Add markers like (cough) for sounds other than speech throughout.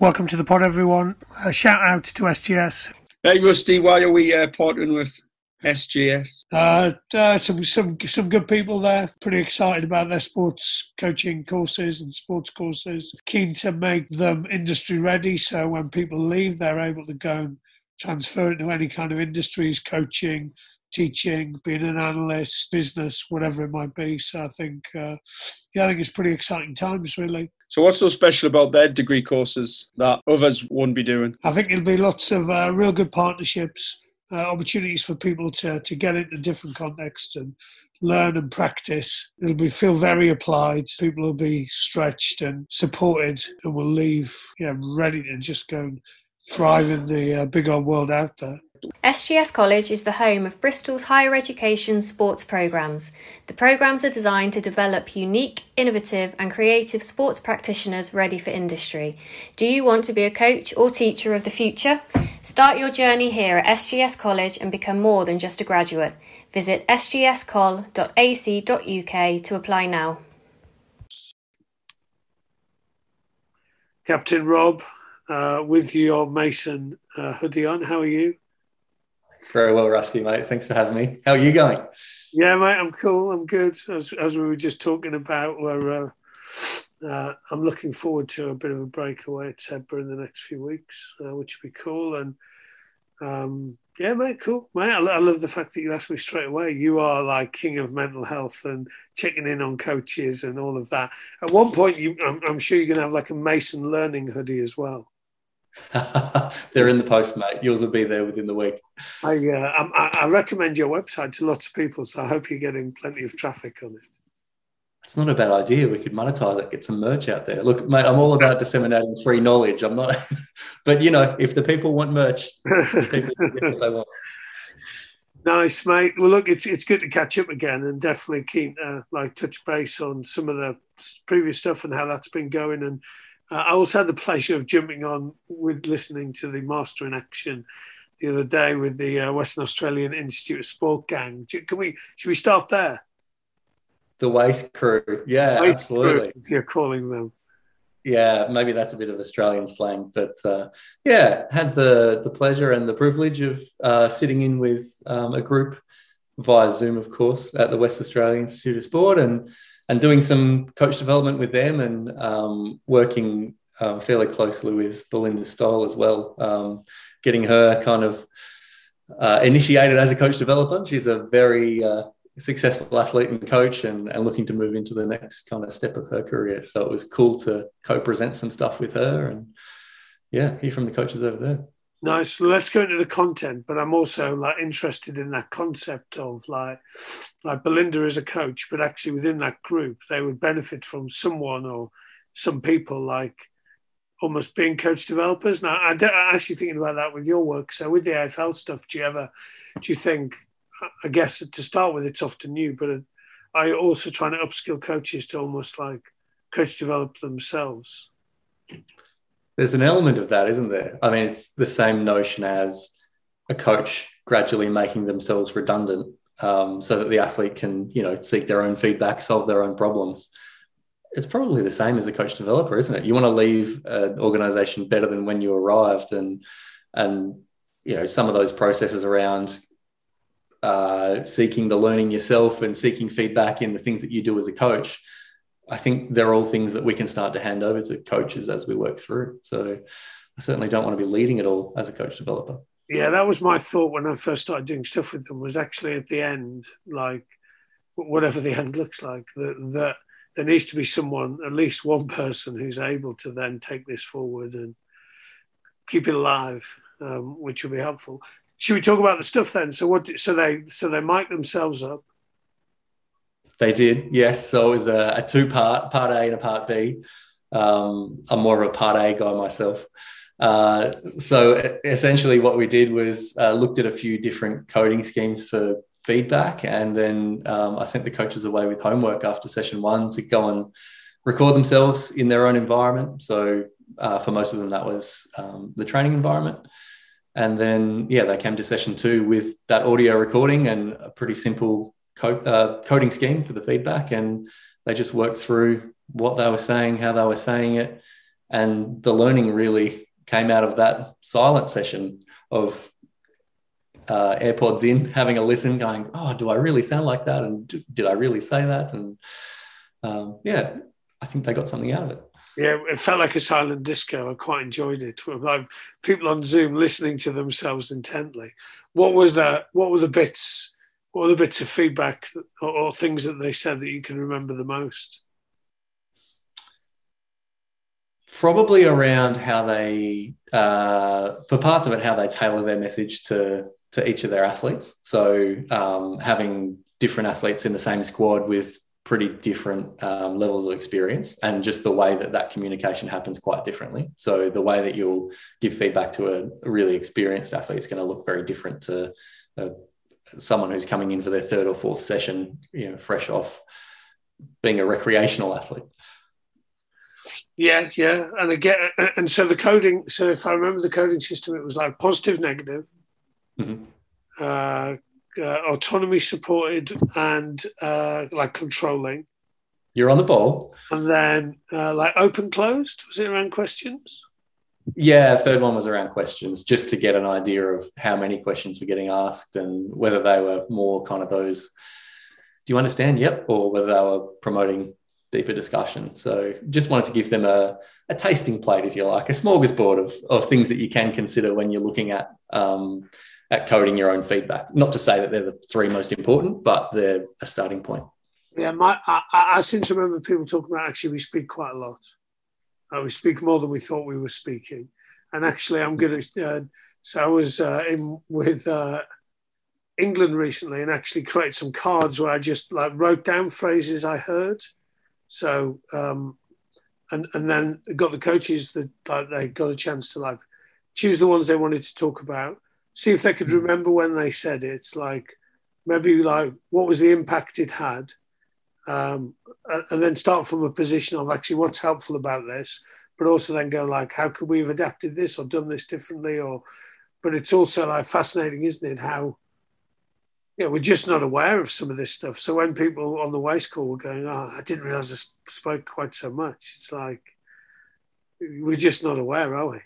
Welcome to the pod, everyone. A shout out to SGS. Hey, Rusty, why are we uh, partnering with SGS? Uh, uh, some some some good people there. Pretty excited about their sports coaching courses and sports courses. Keen to make them industry ready, so when people leave, they're able to go and transfer into any kind of industries, coaching, teaching, being an analyst, business, whatever it might be. So I think, uh, yeah, I think it's pretty exciting times, really. So what's so special about their degree courses that others won't be doing? I think it'll be lots of uh, real good partnerships, uh, opportunities for people to, to get into different contexts and learn and practice. It'll be feel very applied. People will be stretched and supported and will leave yeah, ready to just go and thrive in the uh, big old world out there. SGS College is the home of Bristol's higher education sports programmes. The programmes are designed to develop unique, innovative, and creative sports practitioners ready for industry. Do you want to be a coach or teacher of the future? Start your journey here at SGS College and become more than just a graduate. Visit sgscol.ac.uk to apply now. Captain Rob, uh, with your Mason uh, hoodie on, how are you? Very well, Rusty, mate. Thanks for having me. How are you going? Yeah, mate, I'm cool. I'm good. As, as we were just talking about, where uh, uh, I'm looking forward to a bit of a breakaway at Sedbergh in the next few weeks, uh, which would be cool. And um, yeah, mate, cool, mate. I, I, love the fact that you asked me straight away. You are like king of mental health and checking in on coaches and all of that. At one point, you, I'm, I'm sure you're going to have like a Mason learning hoodie as well. (laughs) They're in the post, mate. Yours will be there within the week. I, uh, I, I recommend your website to lots of people, so I hope you're getting plenty of traffic on it. It's not a bad idea. We could monetize it, get some merch out there. Look, mate, I'm all about disseminating free knowledge. I'm not, (laughs) but you know, if the people want merch, (laughs) people get what they want. Nice, mate. Well, look, it's it's good to catch up again, and definitely keep uh, like touch base on some of the previous stuff and how that's been going, and uh, I also had the pleasure of jumping on with listening to the Master in Action the other day with the uh, Western Australian Institute of Sport gang. Can we? Should we start there? The WAIS Crew, yeah, WAIS absolutely. Crew, you're calling them. Yeah, maybe that's a bit of Australian slang, but uh, yeah, had the the pleasure and the privilege of uh, sitting in with um, a group via Zoom, of course, at the West Australian Institute of Sport, and and doing some coach development with them and um, working um, fairly closely with Belinda Stoll as well, um, getting her kind of uh, initiated as a coach developer. She's a very uh, successful athlete and coach and, and looking to move into the next kind of step of her career. So it was cool to co-present some stuff with her and yeah, hear from the coaches over there. Nice. Let's go into the content, but I'm also like interested in that concept of like, like Belinda is a coach, but actually within that group, they would benefit from someone or some people like almost being coach developers. Now, I am actually thinking about that with your work. So with the AFL stuff, do you ever, do you think, I guess to start with, it's often new, but I also trying to upskill coaches to almost like coach develop themselves there's an element of that, isn't there? I mean, it's the same notion as a coach gradually making themselves redundant um, so that the athlete can, you know, seek their own feedback, solve their own problems. It's probably the same as a coach developer, isn't it? You want to leave an organization better than when you arrived, and and you know some of those processes around uh, seeking the learning yourself and seeking feedback in the things that you do as a coach I think they're all things that we can start to hand over to coaches as we work through. So I certainly don't want to be leading it all as a coach developer. Yeah, that was my thought when I first started doing stuff with them. Was actually at the end, like whatever the end looks like, that that there needs to be someone, at least one person, who's able to then take this forward and keep it alive, um, which will be helpful. Should we talk about the stuff then? So what? So they so they mic themselves up they did, yes. So it was a, a two part, part A and a part B. Um, I'm more of a part A guy myself. Uh, so essentially, what we did was uh, looked at a few different coding schemes for feedback, and then um, I sent the coaches away with homework after session one to go and record themselves in their own environment. So uh, for most of them, that was um, the training environment. And then, yeah, they came to session two with that audio recording and a pretty simple code, uh, coding scheme for the feedback, and they just worked through what they were saying, how they were saying it, And the learning really came out of that silent session of uh, AirPods in, having a listen, going, "Oh, do I really sound like that? And do, did I really say that?" And um, yeah, I think they got something out of it. Yeah, it felt like a silent disco. I quite enjoyed it. People on Zoom listening to themselves intently. What was that? What were the bits? What were the bits of feedback or, or things that they said that you can remember the most? Probably around how they, uh, for parts of it, how they tailor their message to to each of their athletes. So um, having different athletes in the same squad with pretty different um, levels of experience and just the way that that communication happens quite differently so the way that you'll give feedback to a, really experienced athlete is going to look very different to uh, someone who's coming in for their third or fourth session you know fresh off being a recreational athlete yeah yeah and again and so the coding so if i remember the coding system it was like positive negative mm-hmm. uh, uh, autonomy supported and uh, like controlling. You're on the ball. And then uh, like open closed. Was it around questions? Yeah, third one was around questions, just to get an idea of how many questions were getting asked and whether they were more kind of those. Do you understand? Yep. Or whether they were promoting deeper discussion. So just wanted to give them a, a tasting plate, if you like, a smorgasbord of, of things that you can consider when you're looking at um, at coding your own feedback. Not to say that they're the three most important, but they're a starting point. Yeah, my, I, I seem to remember people talking about actually we speak quite a lot. Uh, we speak more than we thought we were speaking. And actually, I'm going to. Uh, so I was uh, in with uh, England recently, and actually created some cards where I just like wrote down phrases I heard. So um, and and then got the coaches that like, they got a chance to like choose the ones they wanted to talk about see if they could hmm. remember when they said it. It's like maybe like what was the impact it had, um, and then start from a position of actually what's helpful about this, but also then go like how could we have adapted this or done this differently or. But it's also like fascinating, isn't it? How yeah, we're just not aware of some of this stuff. So when people on the WAIS call were going, "Oh, I didn't realize I spoke quite so much," it's like we're just not aware, are we?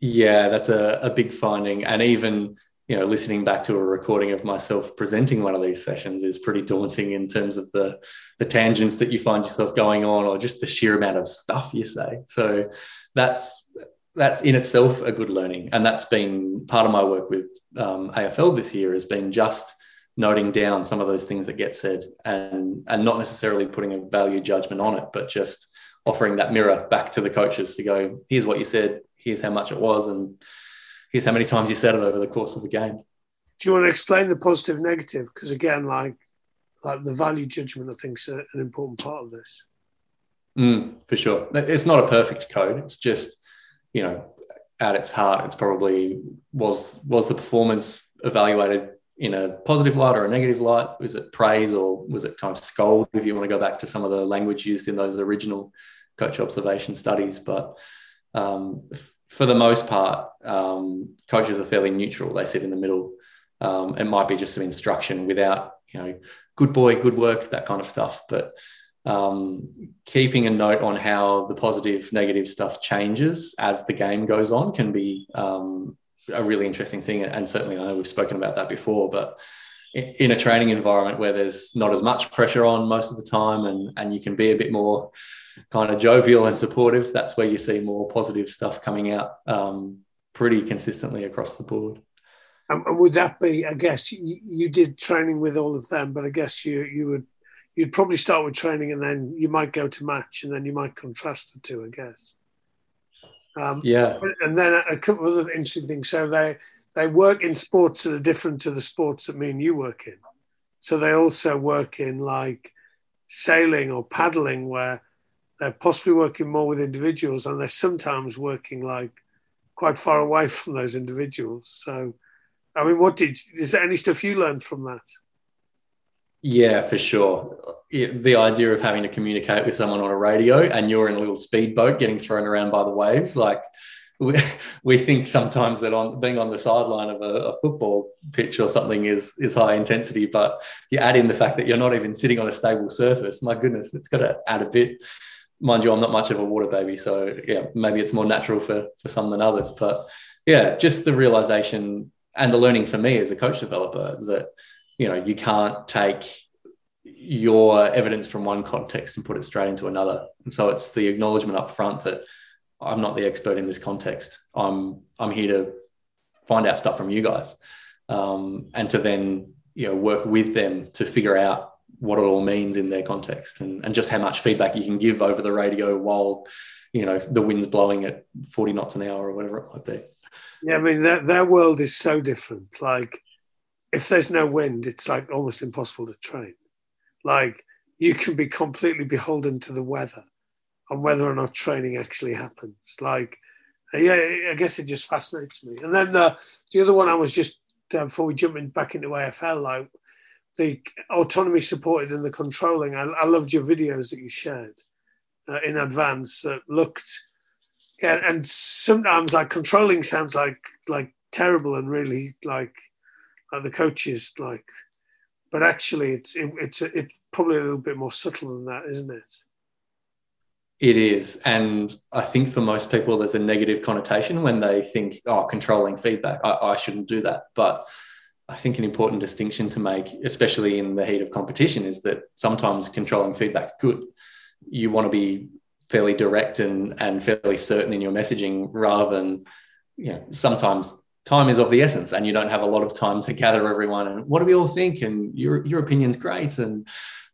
Yeah, that's a, a big finding. And even, you know, listening back to a recording of myself presenting one of these sessions is pretty daunting in terms of the the tangents that you find yourself going on or just the sheer amount of stuff you say. So that's that's in itself a good learning. And that's been part of my work with um, AFL this year has been just noting down some of those things that get said and and not necessarily putting a value judgment on it, but just offering that mirror back to the coaches to go, here's what you said, here's how much it was, and here's how many times you said it over the course of the game. Do you want to explain the positive, negative? Because again, like like the value judgment, I think is an important part of this. Mm, for sure, it's not a perfect code. It's just you know, at its heart, it's probably was was the performance evaluated in a positive light or a negative light? Was it praise or was it kind of scold? If you want to go back to some of the language used in those original coach observation studies, but um, for the most part, um, coaches are fairly neutral. They sit in the middle. Um, it might be just some instruction without, you know, good boy, good work, that kind of stuff. But um, keeping a note on how the positive, negative stuff changes as the game goes on can be um, a really interesting thing. And certainly, I know we've spoken about that before, but in a training environment where there's not as much pressure on most of the time and, and you can be a bit more kind of jovial and supportive, that's where you see more positive stuff coming out um, pretty consistently across the board. And would that be? I guess you, you did training with all of them, but I guess you you would you'd probably start with training and then you might go to match and then you might contrast the two. I guess. Um, yeah. And then a couple of other interesting things. So they they work in sports that are different to the sports that me and you work in. So they also work in like sailing or paddling, where they're possibly working more with individuals and they're sometimes working like quite far away from those individuals. So, I mean, what did is there any stuff you learned from that? Yeah, for sure. The idea of having to communicate with someone on a radio and you're in a little speedboat getting thrown around by the waves, like we, (laughs) we think sometimes that on being on the sideline of a, a, football pitch or something is is high intensity, but you add in the fact that you're not even sitting on a stable surface. My goodness, it's got to add a bit mind you, I'm not much of a water baby, so yeah, maybe it's more natural for for some than others. But yeah, just the realization and the learning for me as a coach developer that you know you can't take your evidence from one context and put it straight into another. And so it's the acknowledgement up front that I'm not the expert in this context. I'm I'm here to find out stuff from you guys, um, and to then you know work with them to figure out what it all means in their context and, and just how much feedback you can give over the radio while you know the wind's blowing at 40 knots an hour or whatever it might be. Yeah i mean that their world is so different. Like if there's no wind it's like almost impossible to train. Like you can be completely beholden to the weather and whether or not training actually happens. Like yeah i guess it just fascinates me. And then the the other one i was just uh, before we jump in back into afl like the autonomy supported and the controlling. I, I loved your videos that you shared uh, in advance that looked, yeah, and sometimes like controlling sounds like like terrible and really like like the coaches like, but actually it's it, it's it's probably a little bit more subtle than that, isn't it? It is. And I think for most people, there's a negative connotation when they think, oh, controlling feedback, I, I shouldn't do that. But I think an important distinction to make, especially in the heat of competition, is that sometimes controlling feedback is good. You want to be fairly direct and, and fairly certain in your messaging rather than, you know, sometimes time is of the essence and you don't have a lot of time to gather everyone and what do we all think and your, your opinion's great. And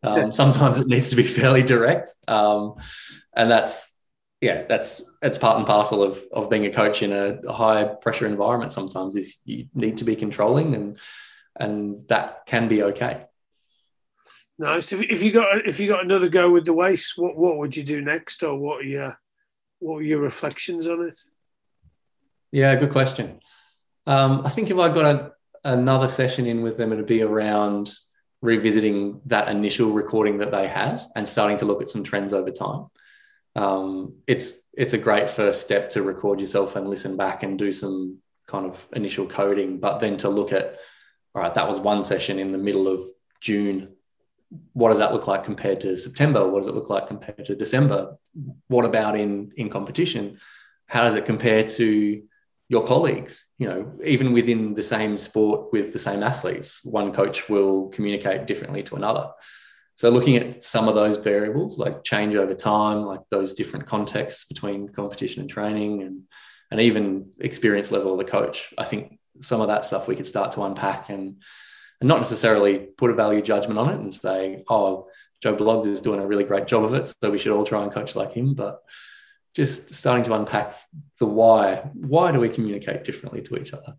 um, sometimes it needs to be (laughs) fairly direct. Um, and that's, yeah, that's it's part and parcel of of being a coach in a, high pressure environment. Sometimes is you need to be controlling, and and that can be okay. Nice. If, if you got if you got another go with the WAIS, what what would you do next, or what are your what were your reflections on it? Yeah, good question. Um, I think if I got a, another session in with them, it'd be around revisiting that initial recording that they had and starting to look at some trends over time um, it's it's a great first step to record yourself and listen back and do some kind of initial coding, but then to look at all right, that was one session in the middle of June. What does that look like compared to September? What does it look like compared to December? What about in in competition? How does it compare to your colleagues? You know, even within the same sport with the same athletes, one coach will communicate differently to another. So looking at some of those variables, like change over time, like those different contexts between competition and training, and and even experience level of the coach, I think some of that stuff we could start to unpack and and not necessarily put a value judgment on it and say, oh, Joe Bloggs is doing a really great job of it, so we should all try and coach like him. But just starting to unpack the why. Why do we communicate differently to each other?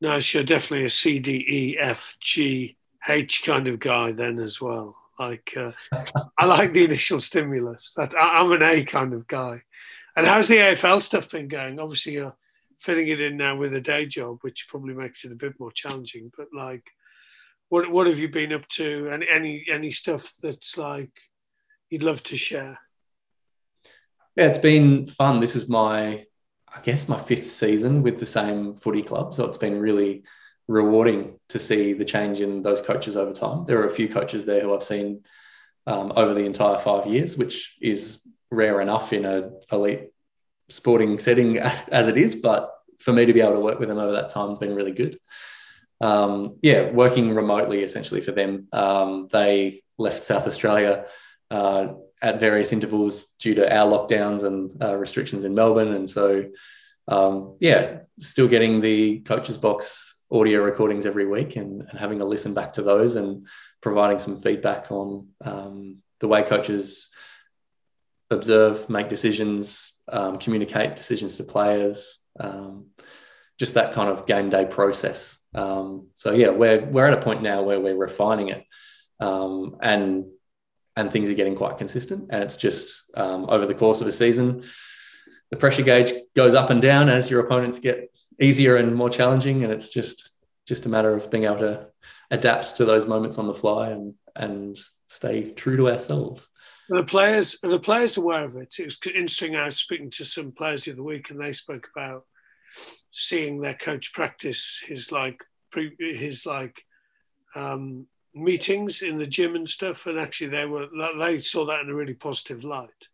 No, sure, definitely a C, D, E, F, G, H kind of guy then as well. Like uh, I like the initial stimulus. That I, am an A kind of guy. And how's the AFL stuff been going? Obviously, you're filling it in now with a day job, which probably makes it a bit more challenging. But like, what what have you been up to? And any any stuff that's like you'd love to share? Yeah, it's been fun. This is my, I guess, my fifth season with the same footy club, so it's been really rewarding to see the change in those coaches over time. There are a few coaches there who I've seen um, over the entire five years, which is rare enough in a elite sporting setting (laughs) as it is. But for me to be able to work with them over that time has been really good. Um, yeah, working remotely essentially for them. Um, they left South Australia uh, at various intervals due to our lockdowns and uh, restrictions in Melbourne, and so um, yeah, still getting the coaches box audio recordings every week and, and, having a listen back to those and providing some feedback on um, the way coaches observe, make decisions, um, communicate decisions to players, um, just that kind of game day process. Um, so yeah, we're we're at a point now where we're refining it, um, and and things are getting quite consistent. And it's just over the course of a season, the pressure gauge goes up and down as your opponents get easier and more challenging, and it's just just a matter of being able to adapt to those moments on the fly and and stay true to ourselves. The players are the players aware of it? It was interesting. I was speaking to some players the other week, and they spoke about seeing their coach practice his like pre, his like um, meetings in the gym and stuff, and actually they were they saw that in a really positive light.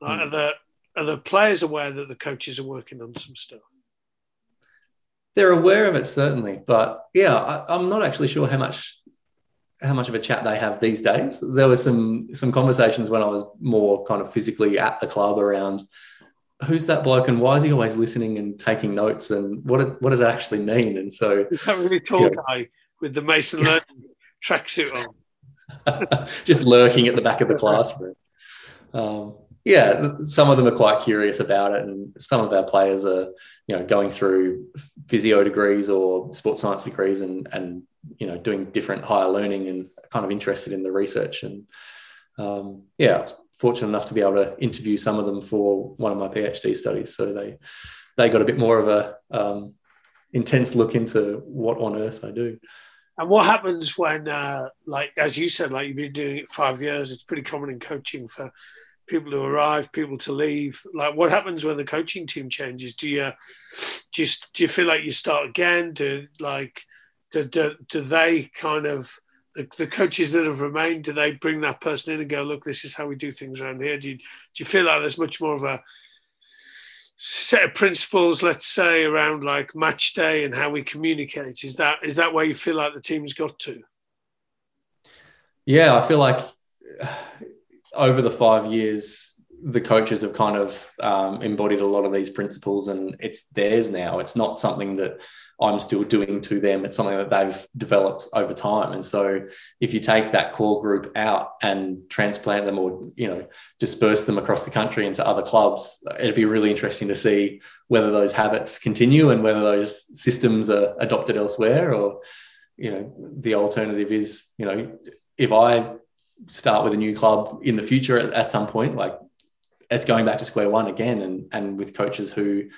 Like, mm. The are the players aware that the coaches are working on some stuff? They're aware of it certainly, but yeah, I, I'm not actually sure how much how much of a chat they have these days. There were some some conversations when I was more kind of physically at the club around who's that bloke and why is he always listening and taking notes and what what does that actually mean? And so that really tall yeah. guy with the Mason (laughs) Learning tracksuit on, (laughs) just lurking at the back of the (laughs) classroom. Um, yeah, some of them are quite curious about it, and some of our players are, you know, going through physio degrees or sports science degrees, and and you know, doing different higher learning, and kind of interested in the research. And um, yeah, fortunate enough to be able to interview some of them for one of my PhD studies. So they they got a bit more of a um, intense look into what on earth I do. And what happens when, uh, like as you said, like you've been doing it five years? It's pretty common in coaching for people to arrive, people to leave. Like, what happens when the coaching team changes? Do you just do you feel like you start again? Do like do, do, do they kind of the, the coaches that have remained, do they bring that person in and go, look, this is how we do things around here? Do you, do you feel like there's much more of a set of principles, let's say, around like match day and how we communicate? Is that is that where you feel like the team's got to? Yeah, I feel like over the five years, the coaches have kind of um, embodied a lot of these principles, and it's theirs now. It's not something that I'm still doing to them. It's something that they've developed over time. And so if you take that core group out and transplant them or, you know, disperse them across the country into other clubs, it'd be really interesting to see whether those habits continue and whether those systems are adopted elsewhere or, you know, the alternative is, you know, if I start with a new club in the future at, at some point, like it's going back to square one again and, and with coaches who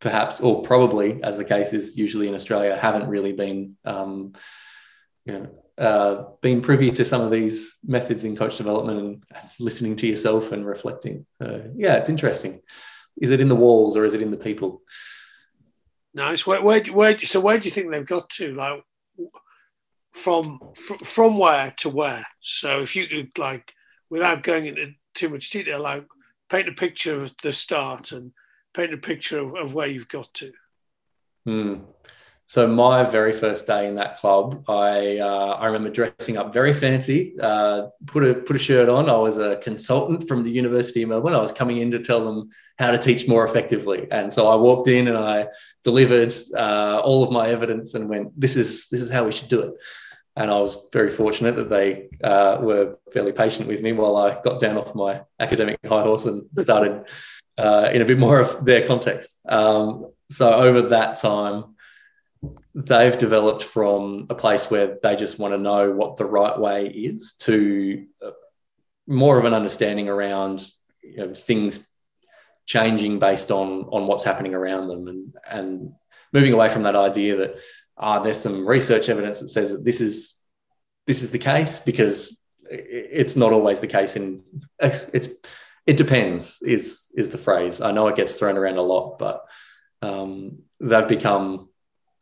perhaps, or probably, as the case is usually in Australia, haven't really been, um, you know, uh, been privy to some of these methods in coach development and listening to yourself and reflecting. So, yeah, it's interesting. Is it in the walls or is it in the people? Nice. Where, where, where so where do you think they've got to? Like from from where to where? So if you could like, without going into too much detail, like paint a picture of the start and paint a picture of, of where you've got to. Hmm. So my very first day in that club, I uh, I remember dressing up very fancy, uh, put a put a shirt on. I was a consultant from the University of Melbourne. I was coming in to tell them how to teach more effectively, and so I walked in and I delivered uh, all of my evidence and went, "This is this is how we should do it." And I was very fortunate that they uh, were fairly patient with me while I got down off my academic high horse and (laughs) started uh, in a bit more of their context. Um, so over that time, they've developed from a place where they just want to know what the right way is to uh, more of an understanding around you know, things changing based on on what's happening around them and and moving away from that idea that uh, there's some research evidence that says that this is this is the case because it's not always the case in it's it depends is is the phrase. I know it gets thrown around a lot, but um, they've become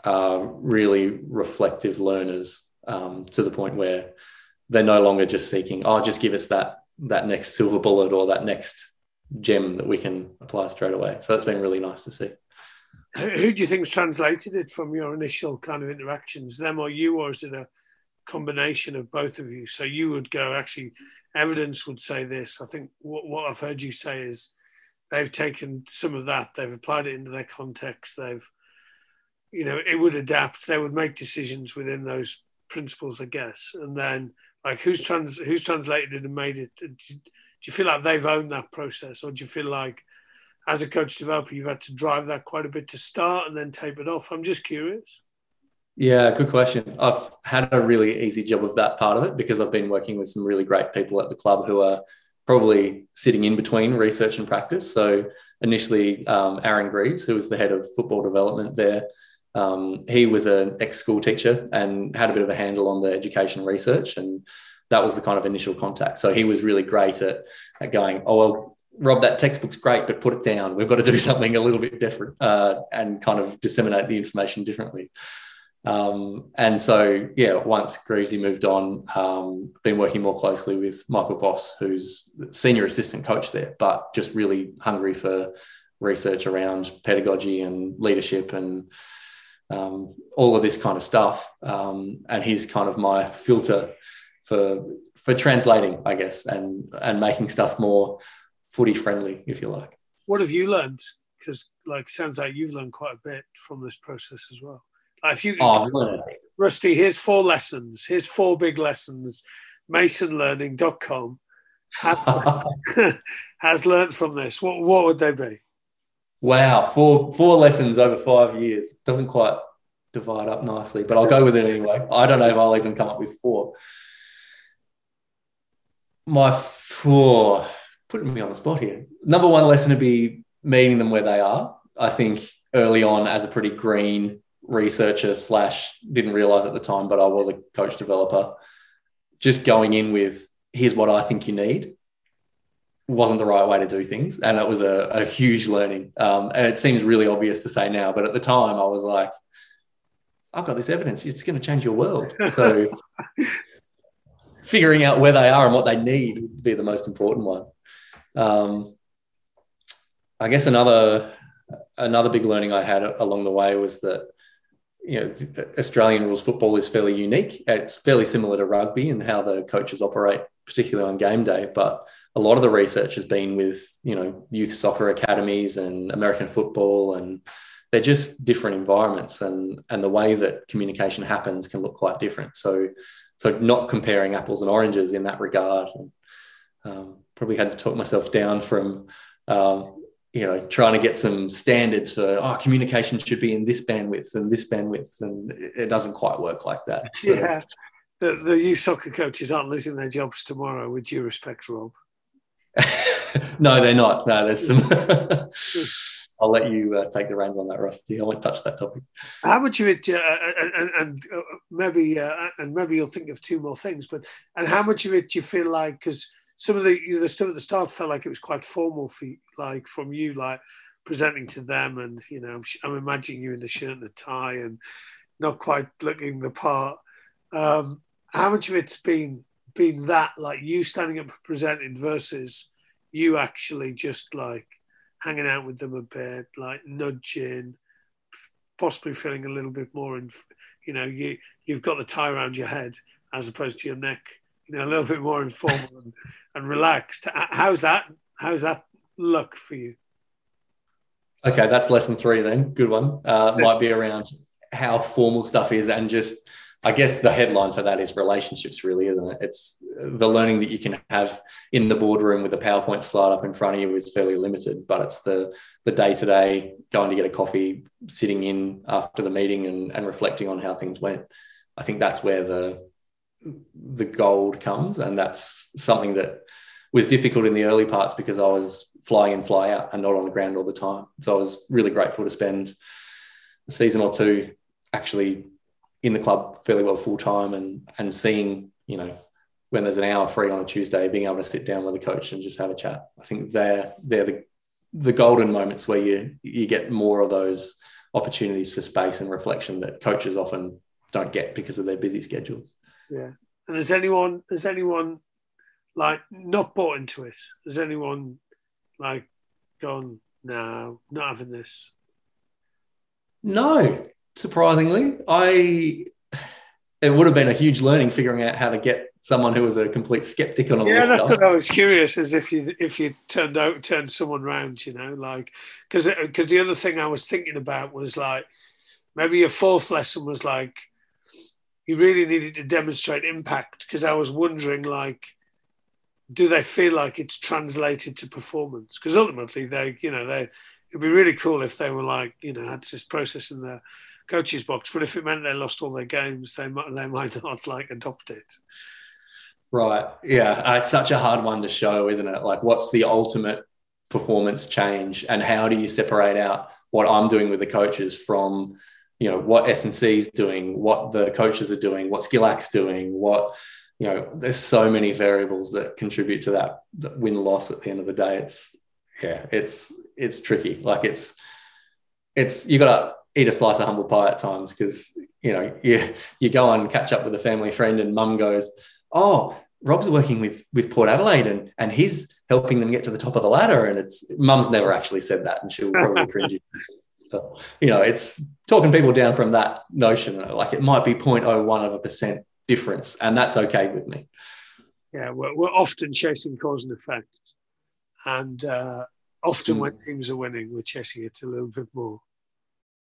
uh, really reflective learners um, to the point where they're no longer just seeking, oh, just give us that that next silver bullet or that next gem that we can apply straight away. So that's been really nice to see. Who do you think's translated it from your initial kind of interactions, them or you, or is it a combination of both of you? So you would go actually evidence would say this. I think what, what I've heard you say is they've taken some of that, they've applied it into their context, they've, you know, it would adapt, they would make decisions within those principles, I guess. And then, like, who's trans who's translated it and made it? Do you, do you feel like they've owned that process, or do you feel like, as a coach developer, you've had to drive that quite a bit to start and then tape it off? I'm just curious. Yeah, good question. I've had a really easy job of that part of it because I've been working with some really great people at the club who are probably sitting in between research and practice. So initially, um, Aaron Greaves, who was the head of football development there, um, he was an ex-school teacher and had a bit of a handle on the education research, and that was the kind of initial contact. So he was really great at, at going, oh well, Rob, that textbook's great, but put it down. We've got to do (laughs) something a little bit different uh, and kind of disseminate the information differently. Um, and so, yeah, once Greasy moved on, um, been working more closely with Michael Voss, who's senior assistant coach there, but just really hungry for research around pedagogy and leadership and um, all of this kind of stuff. Um, and he's kind of my filter for for translating, I guess, and and making stuff more footy friendly, if you like. What have you learned? Because like sounds like you've learned quite a bit from this process as well. Like if you, oh, Rusty, here's four lessons. Here's four big lessons. MasonLearning.com has, (laughs) (laughs) has learned from this. What what would they be? Wow, four four lessons over five years doesn't quite divide up nicely, but I'll go with it anyway. I don't know if I'll even come up with four. My four, putting me on the spot here. Number one lesson would be meeting them where they are. I think early on, as a pretty green researcher slash didn't realize at the time, but I was a coach developer. Just going in with here's what I think you need wasn't the right way to do things. And it was a, a huge learning. Um, and it seems really obvious to say now, but at the time I was like, I've got this evidence. It's going to change your world. So (laughs) figuring out where they are and what they need would be the most important one. Um, I guess another another big learning I had along the way was that you know Australian rules football is fairly unique. It's fairly similar to rugby and how the coaches operate, particularly on game day. But a lot of the research has been with you know youth soccer academies and American football, and they're just different environments, and and the way that communication happens can look quite different. So so not comparing apples and oranges in that regard. Um, probably had to talk myself down from um, you know trying to get some standards for oh communication should be in this bandwidth and this bandwidth, and it doesn't quite work like that. So, yeah. The, the youth soccer coaches aren't losing their jobs tomorrow, with due respect, Rob. (laughs) no, they're not. No, there's some. (laughs) (laughs) I'll let you uh, take the reins on that, Rusty. I won't touch that topic. How much of it, uh, and, and uh, maybe, uh, and maybe you'll think of two more things, but and how much of it do you feel like because some of the the stuff at the start felt like it was quite formal for you, like from you, like presenting to them, and you know, I'm, I'm imagining you in the shirt and the tie and not quite looking the part. Um, how much of it's been been that like you standing up presenting versus you actually just like hanging out with them a bit, like nudging, possibly feeling a little bit more in, you know, you you've got the tie around your head as opposed to your neck, you know, a little bit more informal and, and relaxed. How's that? How's that look for you? Okay, that's lesson three then. Good one. Uh, might be around how formal stuff is and just I guess the headline for that is relationships, really, isn't it? It's the learning that you can have in the boardroom with a PowerPoint slide up in front of you is fairly limited, but it's the the day to day going to get a coffee, sitting in after the meeting, and, and reflecting on how things went. I think that's where the the gold comes, and that's something that was difficult in the early parts because I was flying in, fly out, and not on the ground all the time. So I was really grateful to spend a season or two actually in the club fairly well full time and and seeing you know when there's an hour free on a Tuesday, being able to sit down with a coach and just have a chat. I think they're they're the the golden moments where you you get more of those opportunities for space and reflection that coaches often don't get because of their busy schedules. Yeah. And has anyone has anyone like not bought into it? Has anyone like gone, no, not having this? No, surprisingly. I it would have been a huge learning figuring out how to get someone who was a complete skeptic on all yeah, this that's stuff. What I was curious as if you if you turned out turned someone round, you know, like because because the other thing I was thinking about was like maybe your fourth lesson was like you really needed to demonstrate impact because I was wondering like do they feel like it's translated to performance because ultimately they you know they it'd be really cool if they were like you know had this process in their coaches box. But if it meant they lost all their games, they might they might (laughs) not like adopt it. Right. Yeah. Uh, it's such a hard one to show, isn't it? Like, what's the ultimate performance change, and how do you separate out what I'm doing with the coaches from, you know, what S&C is doing, what the coaches are doing, what Skillac's doing, what you know. There's so many variables that contribute to that, that win loss at the end of the day. It's yeah, it's it's tricky. Like it's it's you got to eat a slice of humble pie at times because you know (laughs) you you go and catch up with a family friend and mum goes, oh. Rob's working with with Port Adelaide and and he's helping them get to the top of the ladder. And it's mum's never actually said that, and she'll probably cringe. (laughs) So, you know, it's talking people down from that notion. Like it might be 0.01 of a percent difference, and that's okay with me. Yeah, we're, we're often chasing cause and effect, and uh, often mm. when teams are winning, we're chasing it a little bit more.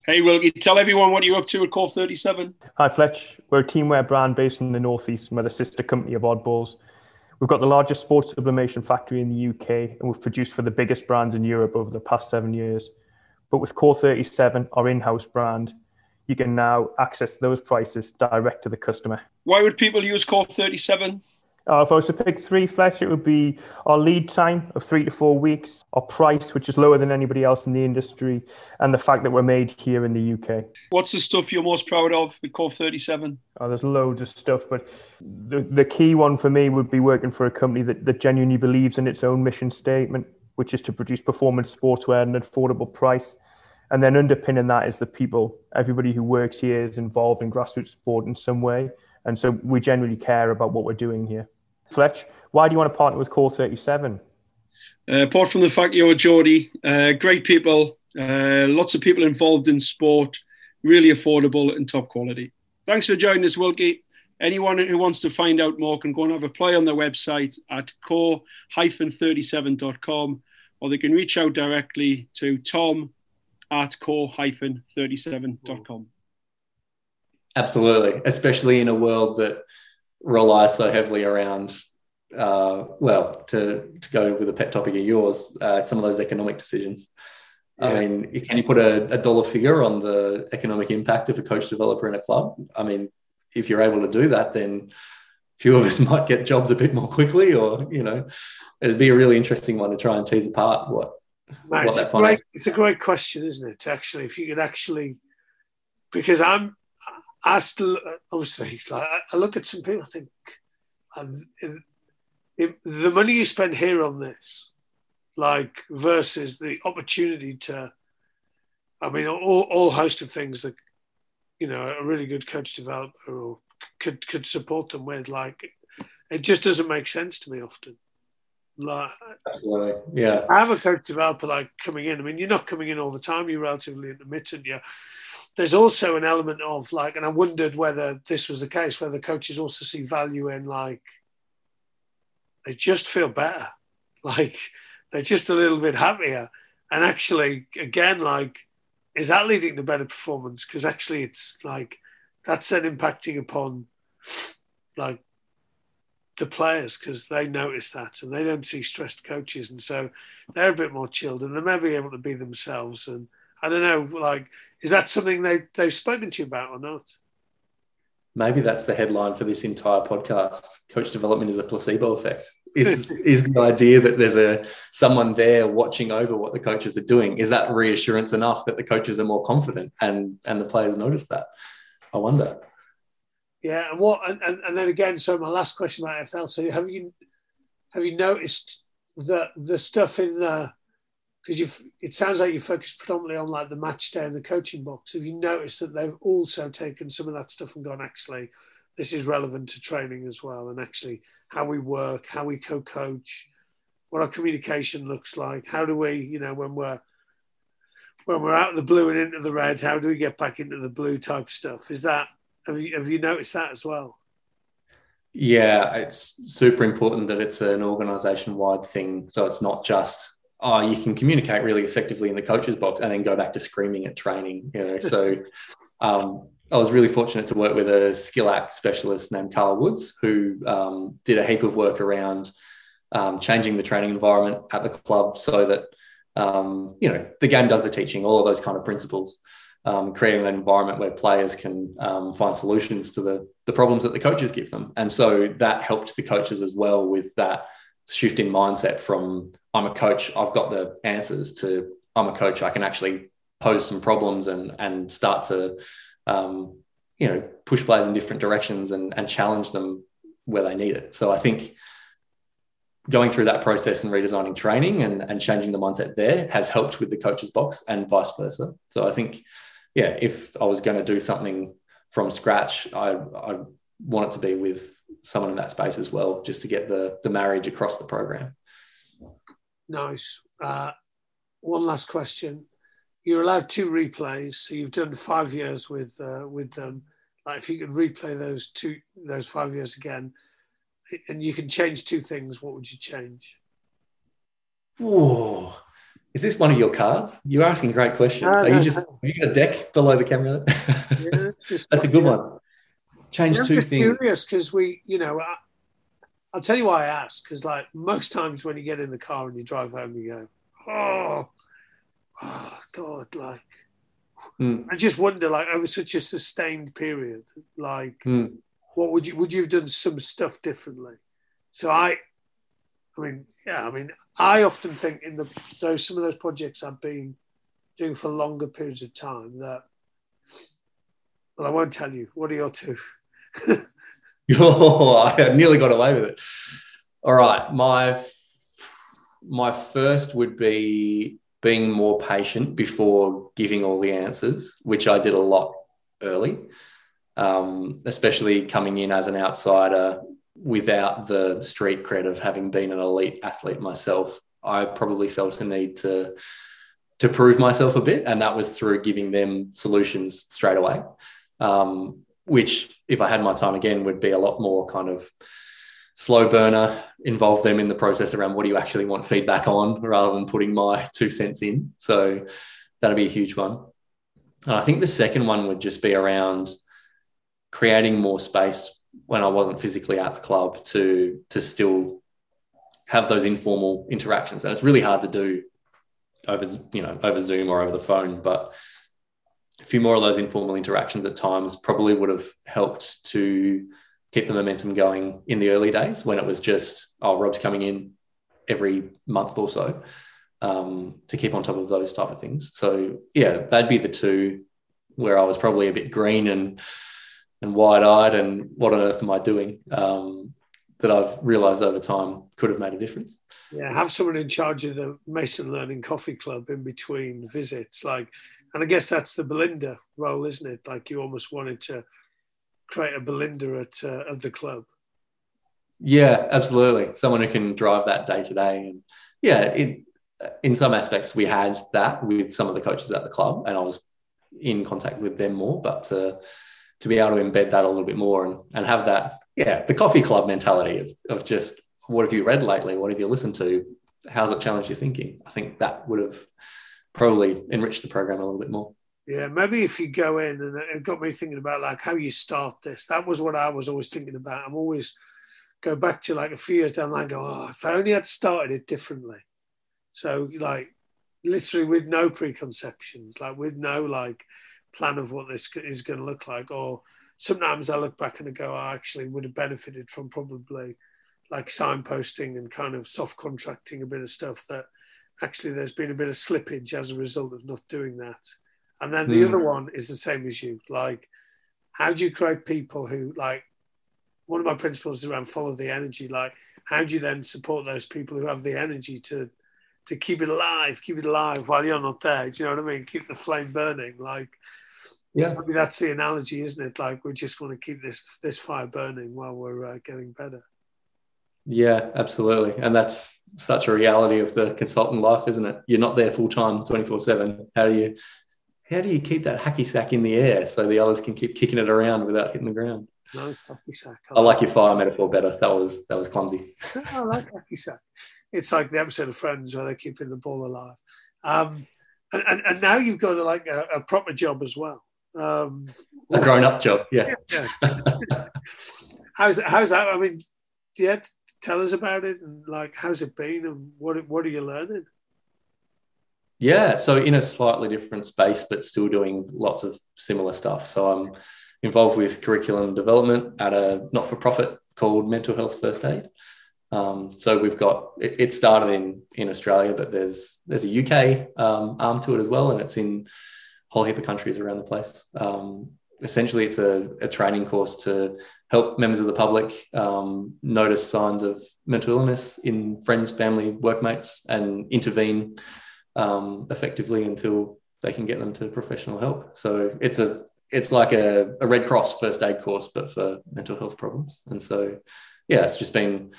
Hey, Will you tell everyone what you're up to at Core 37? Hi, Fletch. We're a teamwear brand based in the Northeast, and we're the sister company of Oddballs. We've got the largest sports sublimation factory in the UK, and we've produced for the biggest brands in Europe over the past seven years. But with Core 37, our in house brand, you can now access those prices direct to the customer. Why would people use Core 37? Uh, if I was to pick three, Fletch, it would be our lead time of three to four weeks, our price, which is lower than anybody else in the industry, and the fact that we're made here in the UK. What's the stuff you're most proud of with Core 37? Oh, there's loads of stuff, but the, the key one for me would be working for a company that, that genuinely believes in its own mission statement, which is to produce performance sportswear at an affordable price. And then underpinning that is the people. Everybody who works here is involved in grassroots sport in some way and so we generally care about what we're doing here. Fletch, why do you want to partner with Core 37? Uh, apart from the fact you're Geordie, uh, great people, uh, lots of people involved in sport, really affordable and top quality. Thanks for joining us, Wilkie. Anyone who wants to find out more can go and have a play on their website at core-37.com or they can reach out directly to tom at core-37.com. Absolutely, especially in a world that relies so heavily around, uh, well, to, to go with a pet topic of yours, uh, some of those economic decisions. Yeah. I mean, can you put a, a, dollar figure on the economic impact of a coach developer in a club? I mean, if you're able to do that, then a few of us (laughs) might get jobs a bit more quickly, or you know, it'd be a really interesting one to try and tease apart what. what it's, a great, it's a great question, isn't it? Actually, if you could actually, because I'm I still obviously like, I look at some people. I think uh, if, the money you spend here on this, like versus the opportunity to, I mean, all all host of things that you know a really good coach developer or could could support them with. Like, it just doesn't make sense to me often. Like, yeah, I have a coach developer like coming in. I mean, you're not coming in all the time. You're relatively intermittent. Yeah there's also an element of like, and I wondered whether this was the case, whether coaches also see value in like, they just feel better, (laughs) like they're just a little bit happier, and actually, again, like, is that leading to better performance? Because actually, it's like that's then impacting upon like the players because they notice that and they don't see stressed coaches, and so they're a bit more chilled and they may be able to be themselves and I don't know, like, is that something they, they've spoken to you about or not? Maybe that's the headline for this entire podcast. Coach development is a placebo effect. Is (laughs) is the idea that there's a someone there watching over what the coaches are doing? Is that reassurance enough that the coaches are more confident and and the players notice that? I wonder. Yeah, and what and, and, and then again, so my last question about FL. So have you have you noticed that the stuff in the because you've it sounds like you focus predominantly on like the match day and the coaching box. Have you noticed that they've also taken some of that stuff and gone, actually, this is relevant to training as well, and actually how we work, how we co-coach, what our communication looks like, how do we, you know, when we're when we're out of the blue and into the red, how do we get back into the blue type stuff? Is that have you have you noticed that as well? Yeah, it's super important that it's an organization wide thing. So it's not just oh, you can communicate really effectively in the coach's box and then go back to screaming at training. You know, so (laughs) um, I was really fortunate to work with a skill act specialist named Carl Woods, who um, did a heap of work around um, changing the training environment at the club so that um, you know the game does the teaching, all of those kind of principles. Um, creating an environment where players can um, find solutions to the, the problems that the coaches give them. And so that helped the coaches as well with that shift in mindset from I'm a coach, I've got the answers to I'm a coach, I can actually pose some problems and and start to um, you know push players in different directions and and challenge them where they need it. So I think going through that process and redesigning training and, and changing the mindset there has helped with the coaches box and vice versa. So I think yeah, if I was going to do something from scratch, I, I want it to be with someone in that space as well, just to get the the marriage across the program. Nice. Uh, one last question. You're allowed two replays, so you've done five years with uh, with them. Like if you could replay those two those five years again, and you can change two things, what would you change? Whoa. Is this one of your cards? You're asking great questions. No, Are no, you just no. you got a deck below the camera? yeah, (laughs) That's a good one. Change two things. Curious because we, you know, I, will tell you why I ask. Because like most times when you get in the car and you drive home, you go, oh, oh God, like mm. I just wonder, like over such a sustained period, like mm. what would you would you have done some stuff differently? So I, I mean, yeah, I mean, I often think in the those some of those projects I've been doing for longer periods of time that. Well, I won't tell you. What are your two? (laughs) oh, I nearly got away with it. All right, my my first would be being more patient before giving all the answers, which I did a lot early, um, especially coming in as an outsider without the street cred of having been an elite athlete myself, I probably felt a need to to prove myself a bit, and that was through giving them solutions straight away. Um, which, if I had my time again, would be a lot more kind of slow burner, involve them in the process around what do you actually want feedback on, rather than putting my (laughs) two cents in. So that'd be a huge one. And I think the second one would just be around creating more space when I wasn't physically at the club to to still have those informal interactions. And it's really hard to do over you know over Zoom or over the phone, but a few more of those informal interactions at times probably would have helped to keep the momentum going in the early days when it was just oh Rob's coming in every month or so um, to keep on top of those type of things. So yeah, that'd be the two where I was probably a bit green and and wide eyed and what on earth am I doing um, that I've realized over time could have made a difference. Yeah, have someone in charge of the Mason Learning Coffee Club in between visits. Like, and I guess that's the Belinda role, isn't it? Like, you almost wanted to create a Belinda at, uh, at the club. Yeah, absolutely. Someone who can drive that day to day. And yeah, it, in some aspects, we had that with some of the coaches at the club, and I was in contact with them more. But uh, to be able to embed that a little bit more and, and have that, yeah, the coffee club mentality of, of just what have you read lately? What have you listened to? How's it challenged your thinking? I think that would have probably enriched the program a little bit more. Yeah, maybe if you go in and it got me thinking about like how you start this. That was what I was always thinking about. I'm always go back to like a few years down the line, go, oh, if I only had started it differently. So like literally with no preconceptions, like with no like plan of what this is going to look like. Or sometimes I look back and I go, I actually would have benefited from probably like signposting and kind of soft contracting a bit of stuff that actually there's been a bit of slippage as a result of not doing that. And then the mm. other one is the same as you. Like, how do you create people who like one of my principles is around follow the energy. Like, how do you then support those people who have the energy to to keep it alive, keep it alive while you're not there? Do you know what I mean? Keep the flame burning. Like, yeah, maybe that's the analogy, isn't it? Like we're just going to keep this this fire burning while we're uh, getting better. Yeah, absolutely, and that's such a reality of the consultant life, isn't it? You're not there full time, twenty four seven. How do you how do you keep that hacky sack in the air so the others can keep kicking it around without hitting the ground? No, hacky sack. I, I like your fire metaphor better. That was that was clumsy. (laughs) I like hacky sack. It's like the episode of Friends where they're keeping the ball alive. Um, and, and, and, now you've got like a, a proper job as well. Um, a grown up job, yeah. yeah, yeah. (laughs) how's how's that? I mean, yeah, tell us about it and like how's it been and what what are you learning? Yeah, so in a slightly different space, but still doing lots of similar stuff. So I'm involved with curriculum development at a not for profit called Mental Health First Aid. Um, so we've got it, it, started in in Australia, but there's there's a UK um, arm to it as well, and it's in a whole heap of countries around the place. Um, essentially, it's a, a, training course to help members of the public um, notice signs of mental illness in friends, family, workmates, and intervene um, effectively until they can get them to professional help. So it's a it's like a, a Red Cross first aid course, but for mental health problems. And so, yeah, it's just been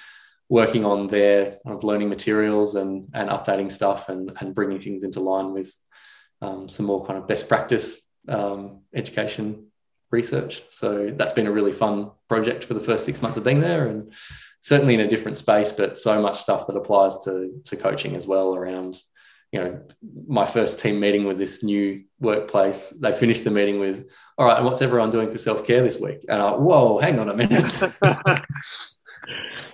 working on their kind of learning materials and and updating stuff and and bringing things into line with um, some more kind of best practice um, education research. So that's been a really fun project for the first six months of being there, and certainly in a different space, but so much stuff that applies to to coaching as well around. You know, my first team meeting with this new workplace, they finished the meeting with, "All right, and what's everyone doing for self care this week?" And I, whoa, hang on a minute. (laughs)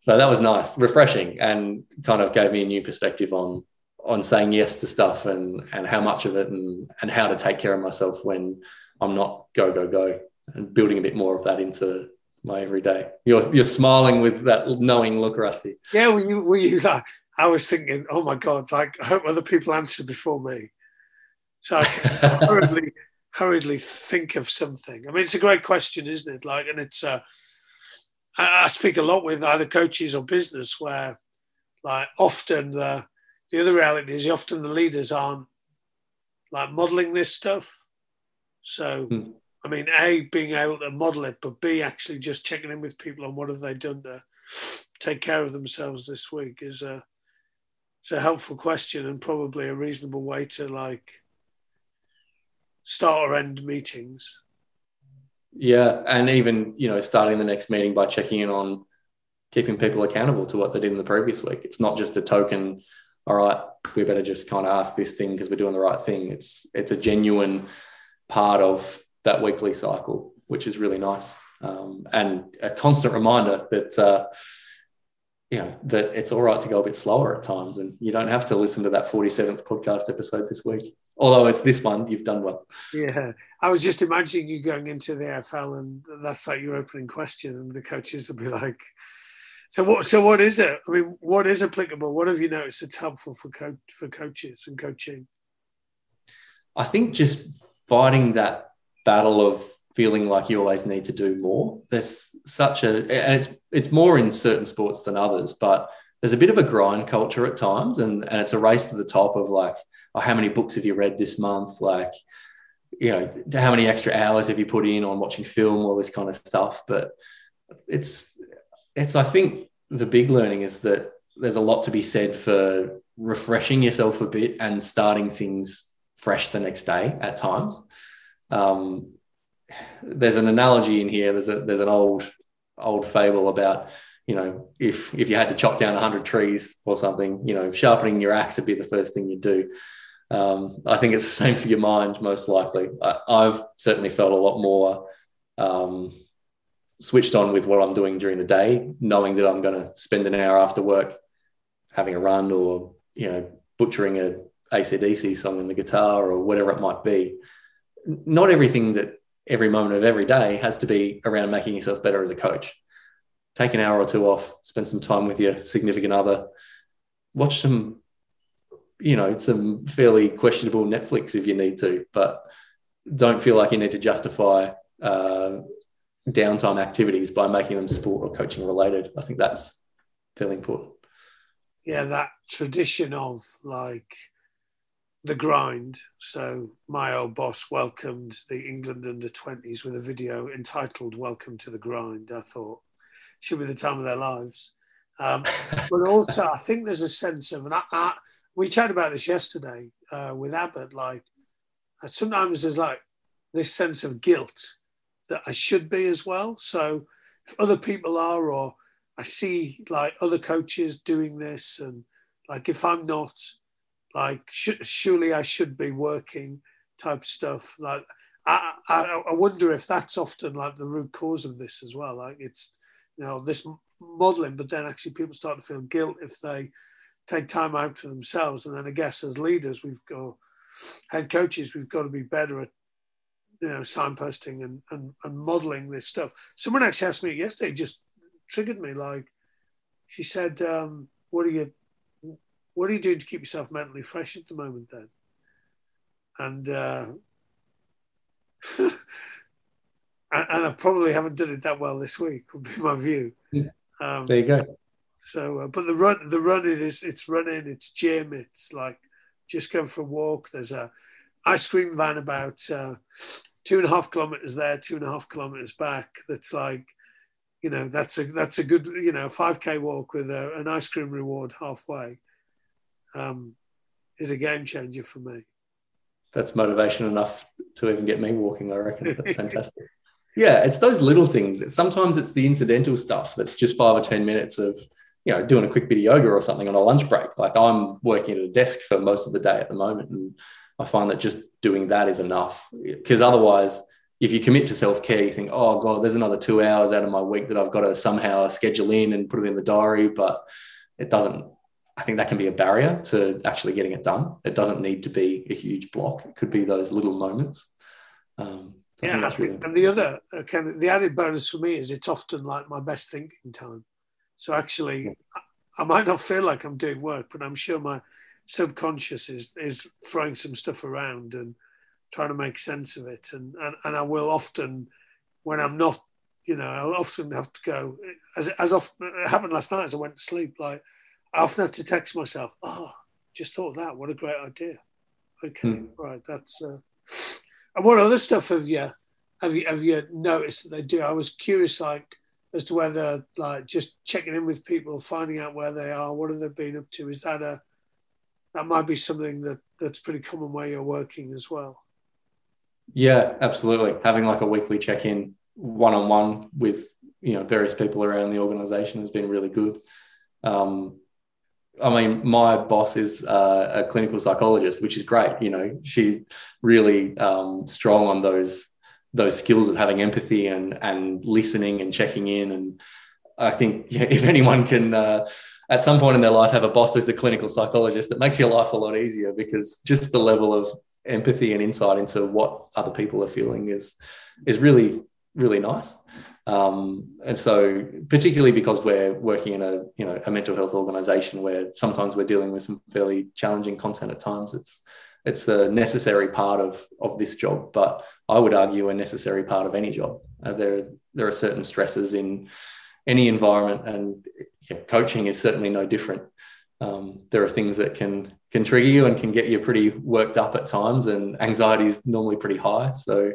so that was nice, refreshing, and kind of gave me a new perspective on on saying yes to stuff and and how much of it and and how to take care of myself when I'm not go go go and building a bit more of that into my everyday. You're you're smiling with that knowing look, Rusty. Yeah, were you were you like I was thinking, oh my god, like I hope other people answer before me. So I (laughs) hurriedly hurriedly think of something. I mean, it's a great question, isn't it? Like, and it's uh, I, I speak a lot with either coaches or business where, like, often the the other reality is often the leaders aren't like modeling this stuff. So, hmm. I mean, A, being able to model it, but B, actually just checking in with people on what have they done to take care of themselves this week is a, it's a helpful question and probably a reasonable way to like start or end meetings. Yeah. And even, you know, starting the next meeting by checking in on keeping people accountable to what they did in the previous week. It's not just a token all right, we better just kind of ask this thing because we're doing the right thing. It's it's a genuine part of that weekly cycle, which is really nice, um, and a constant reminder that uh, you know that it's all right to go a bit slower at times, and you don't have to listen to that forty seventh podcast episode this week. Although it's this one, you've done well. Yeah, I was just imagining you going into the AFL, and that's like your opening question, and the coaches will be like so what? So what is it? I mean, what is applicable? What have you noticed that's helpful for co- for coaches and coaching? I think just fighting that battle of feeling like you always need to do more. There's such a, and it's it's more in certain sports than others, but there's a bit of a grind culture at times, and and it's a race to the top of like, oh, how many books have you read this month? Like, you know, how many extra hours have you put in on watching film, all this kind of stuff. But it's it's I think the big learning is that there's a lot to be said for refreshing yourself a bit and starting things fresh the next day at times. Um, there's an analogy in here. There's a there's an old old fable about you know if if you had to chop down 100 trees or something, you know, sharpening your axe would be the first thing you'd do. Um, I think it's the same for your mind, most likely. I, have certainly felt a lot more um, switched on with what I'm doing during the day, knowing that I'm going to spend an hour after work having a run or, you know, butchering a ACDC song on the guitar or whatever it might be. Not everything that every moment of every day has to be around making yourself better as a coach. Take an hour or two off, spend some time with your significant other, watch some, you know, some fairly questionable Netflix if you need to, but don't feel like you need to justify uh, downtime activities by making them sport or coaching related. I think that's fairly important. Yeah, that tradition of like the grind. So my old boss welcomed the England under 20s with a video entitled Welcome to the Grind. I thought should be the time of their lives. Um, (laughs) but also, I think there's a sense of, and I, I, we chatted about this yesterday uh, with Abbott, like sometimes there's like this sense of guilt that I should be as well. So if other people are, or I see like other coaches doing this, and like if I'm not, like should, surely I should be working type stuff. Like I, I, I wonder if that's often like the root cause of this as well. Like it's you know this modeling, but then actually people start to feel guilt if they take time out for themselves. And then I guess as leaders, we've got head coaches, we've got to be better at you know, signposting and, and, and modeling this stuff. Someone actually asked me yesterday, just triggered me. Like, she said, um, "What are you, what are you doing to keep yourself mentally fresh at the moment?" Then, and uh, (laughs) and, and I probably haven't done it that well this week. Would be my view. Um, there you go. So, uh, but the run, the running is it's running, it's gym, it's like just going for a walk. There's a ice cream van about uh, two and a half kilometers there, two and a half kilometers back. That's like, you know, that's a that's a good, you know, five k walk with a, an ice cream reward halfway. Um, is a game changer for me. That's motivation enough to even get me walking. I reckon that's (laughs) fantastic. yeah, it's those little things. Sometimes it's the incidental stuff that's just five or ten minutes of you know doing a quick bit of yoga or something on a lunch break. Like I'm working at a desk for most of the day at the moment, and I find that just doing that is enough. Because otherwise, if you commit to self care, you think, oh god, there's another two hours out of my week that I've got to somehow schedule in and put it in the diary, but it doesn't I think that can be a barrier to actually getting it done. It doesn't need to be a huge block. It could be those little moments. Um, so yeah, I think, and the other kind of the added bonus for me is it's often like my best thinking time. So actually, yeah. I might not feel like I'm doing work, but I'm sure my subconscious is is throwing some stuff around and trying to make sense of it. And and, and I will often, when I'm not, you know, I'll often have to go as as often it happened last night as I went to sleep, like I often have to text myself, oh, just thought of that. What a great idea. Okay, mm. right. That's. Uh... And what other stuff have you have you have you noticed that they do? I was curious, like as to whether like just checking in with people, finding out where they are, what have they been up to. Is that a that might be something that that's pretty common where you're working as well. Yeah, absolutely. Having like a weekly check in, one on one with you know various people around the organisation has been really good. Um, I mean, my boss is uh, a clinical psychologist, which is great. You know, she's really um, strong on those those skills of having empathy and and listening and checking in. And I think (laughs) yeah, if anyone can, uh, at some point in their life, have a boss who's a clinical psychologist, it makes your life a lot easier because just the level of empathy and insight into what other people are feeling is is really really nice. Um, and so, particularly because we're working in a you know a mental health organization where sometimes we're dealing with some fairly challenging content at times, it's it's a necessary part of of this job. But I would argue a necessary part of any job. Uh, there there are certain stresses in any environment, and yeah, coaching is certainly no different. Um, there are things that can can trigger you and can get you pretty worked up at times, and anxiety is normally pretty high. So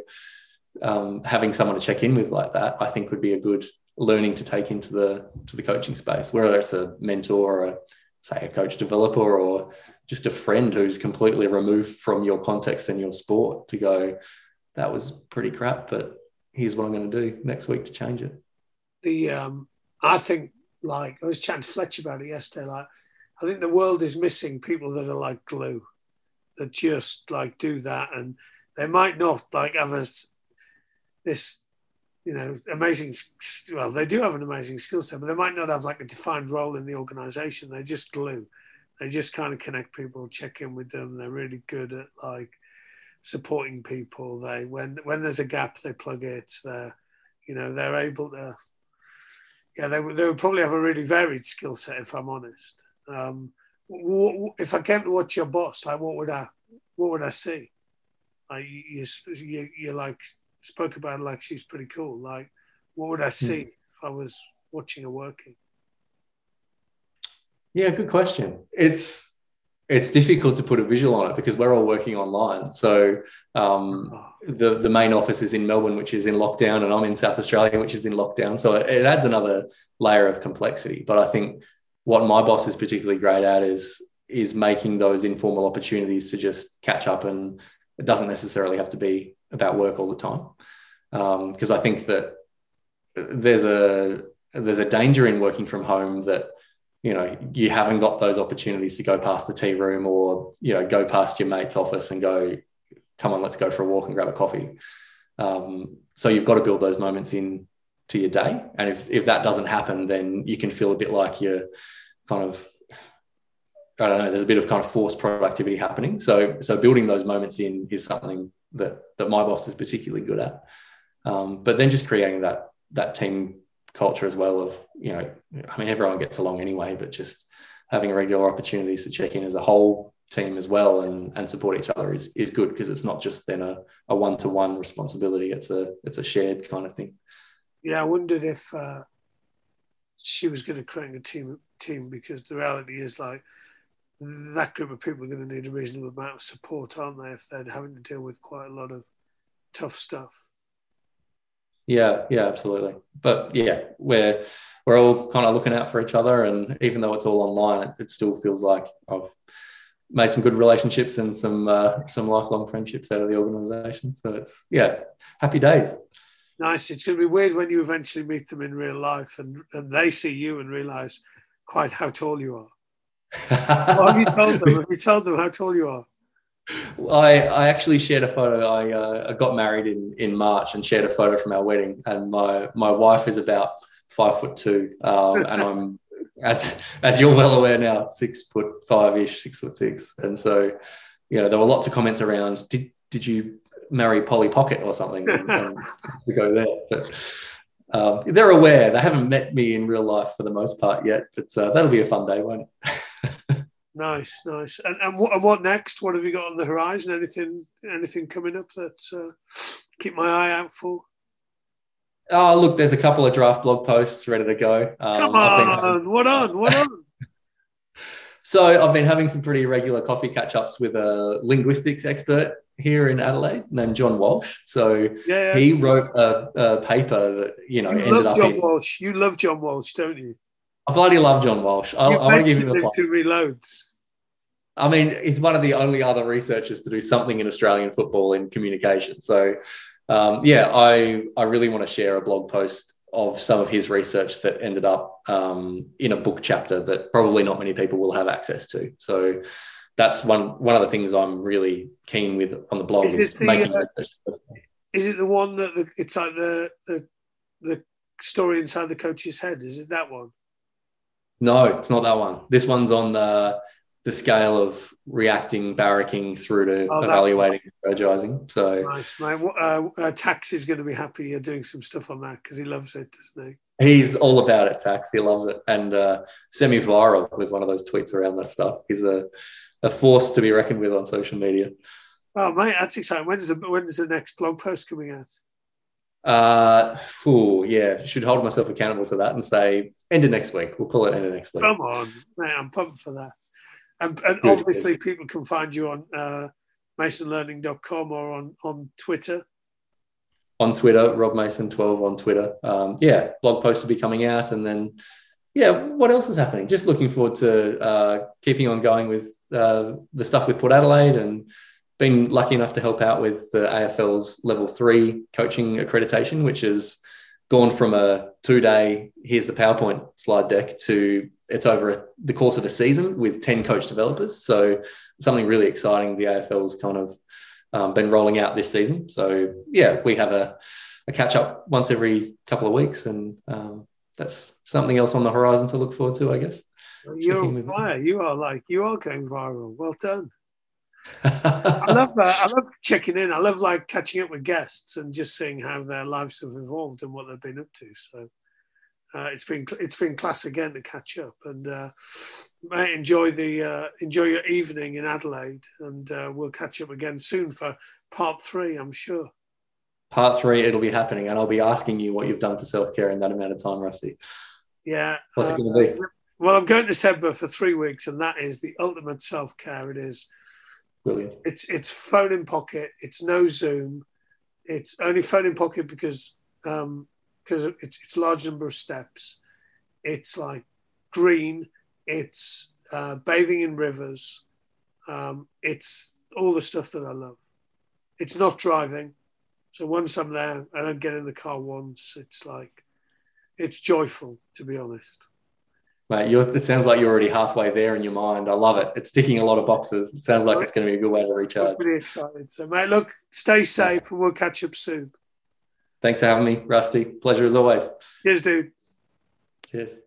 um, having someone to check in with like that, I think would be a good learning to take into the to the coaching space, whether it's a mentor or a, say a coach developer or just a friend who's completely removed from your context and your sport to go, that was pretty crap, but here's what I'm going to do next week to change it. The um, I think like I was chatting to Fletch about it yesterday. Like I think the world is missing people that are like glue, that just like do that, and they might not like have a this you know amazing well they do have an amazing skill set but they might not have like a defined role in the organization. They just glue. They just kind of connect people check in with them. They're really good at like supporting people. They when when there's a gap they plug it. They're you know they're able to yeah they, they would probably have a really varied skill set if i'm honest. Um, if i came to watch your boss like what would i what would i see? Like you, you, you're like spoke about like she's pretty cool. Like, what would I hmm. see if I was watching her working? Yeah, good question. It's it's difficult to put a visual on it because we're all working online. So um, oh. the the main office is in Melbourne, which is in lockdown, and I'm in South Australia, which is in lockdown. So it, it adds another layer of complexity. But I think what my boss is particularly great at is is making those informal opportunities to just catch up, and it doesn't necessarily have to be about work all the time. Because um, I think that there's a there's a danger in working from home that you know you haven't got those opportunities to go past the tea room or you know go past your mate's office and go come on let's go for a walk and grab a coffee. Um, so you've got to build those moments in to your day. And if, if that doesn't happen then you can feel a bit like you're kind of I don't know. There's a bit of kind of forced productivity happening. So, so building those moments in is something that that my boss is particularly good at. Um, but then just creating that that team culture as well of you know, I mean, everyone gets along anyway, but just having regular opportunities to check in as a whole team as well and and support each other is is good because it's not just then a a one to one responsibility. It's a it's a shared kind of thing. Yeah, I wondered if uh, she was going to create a team team because the reality is like that group of people are going to need a reasonable amount of support, aren't they, if they're having to deal with quite a lot of tough stuff. Yeah, yeah, absolutely. But yeah, we're we're all kind of looking out for each other, and even though it's all online, it, it still feels like I've made some good relationships and some uh, some lifelong friendships out of the organisation. So it's yeah, happy days. Nice. It's going to be weird when you eventually meet them in real life and, and they see you and realise quite how tall you are. Have you (laughs) told them? Have you told them how tall you are? I, I actually shared a photo. I, uh, I got married in, in March and shared a photo from our wedding. And my, my wife is about five foot two. Um, and I'm, (laughs) as, as you're well aware now, six foot five ish, six foot six. And so, you know, there were lots of comments around, did, did you marry Polly Pocket or something and, and to go there? But um, they're aware. They haven't met me in real life for the most part yet, but uh, that'll be a fun day, won't it? (laughs) nice, nice. And, and what, and, what, next? What have you got on the horizon? Anything, anything coming up that uh, keep my eye out for? Oh, look, there's a couple of draft blog posts ready to go. Um, Come on, having... what on, what on? (laughs) so I've been having some pretty regular coffee catch ups with a linguistics expert here in Adelaide named John Walsh. So yeah, yeah. he wrote a, a, paper that you know you ended love up. John in, Walsh. You love John Walsh, don't you? I bloody love John Walsh. I, I want to give him a to reloads. I mean, he's one of the only other researchers to do something in Australian football in communication. So, um, yeah, I I really want to share a blog post of some of his research that ended up um, in a book chapter that probably not many people will have access to. So, that's one one of the things I'm really keen with on the blog is, is the, making uh, Is it the one that the, it's like the, the the story inside the coach's head? Is it that one? No, it's not that one. This one's on the the scale of reacting, barracking through to oh, evaluating, strategizing. So nice, mate. Uh, uh, Tax is going to be happy you're doing some stuff on that because he loves it, doesn't he? He's all about it, Tax. He loves it, and uh, semi-viral with one of those tweets around that stuff. He's a a force to be reckoned with on social media. Oh mate, that's exciting. When's the when's the next blog post coming out? Uh, ooh, yeah, should hold myself accountable to that and say end of next week. We'll call it end of next week. Come on, mate, I'm pumped for that. And, and obviously, people can find you on uh, masonlearning.com or on on Twitter. On Twitter, Rob Mason twelve on Twitter. Um, yeah, blog posts will be coming out, and then yeah, what else is happening? Just looking forward to uh, keeping on going with uh, the stuff with Port Adelaide and been lucky enough to help out with the AFL's level three coaching accreditation, which has gone from a two day, here's the PowerPoint slide deck to it's over a, the course of a season with 10 coach developers. So something really exciting the AFL's kind of um, been rolling out this season. So yeah, we have a, a catch up once every couple of weeks and um, that's something else on the horizon to look forward to, I guess. You're on fire. You are like you are going viral. Well done. I love (laughs) that. I love checking in. I love like catching up with guests and just seeing how their lives have evolved and what they've been up to. So uh, it's been it's been class again to catch up and uh, mate, enjoy the uh, enjoy your evening in Adelaide and uh, we'll catch up again soon for part three. I'm sure part three, it'll be happening, and I'll be asking you what you've done for self care in that amount of time, Rusty. Yeah. What's uh, it going to be? Well, I'm going to Sedbergh for three weeks, and that is the ultimate self care. It is. Brilliant. It's it's phone in pocket. It's no Zoom. It's only phone in pocket because um, because it's it's large number of steps. It's like green. It's uh, bathing in rivers. Um, it's all the stuff that I love. It's not driving. So once I'm there, I don't get in the car once. It's like, it's joyful, to be honest. Mate, it sounds like you're already halfway there in your mind. I love it. It's ticking a lot of boxes. It sounds like it's going to be a good way to recharge. I'm pretty excited. So, mate, look, stay safe and we'll catch up soon. Thanks for having me, Rusty. Pleasure as always. Cheers, dude. Cheers.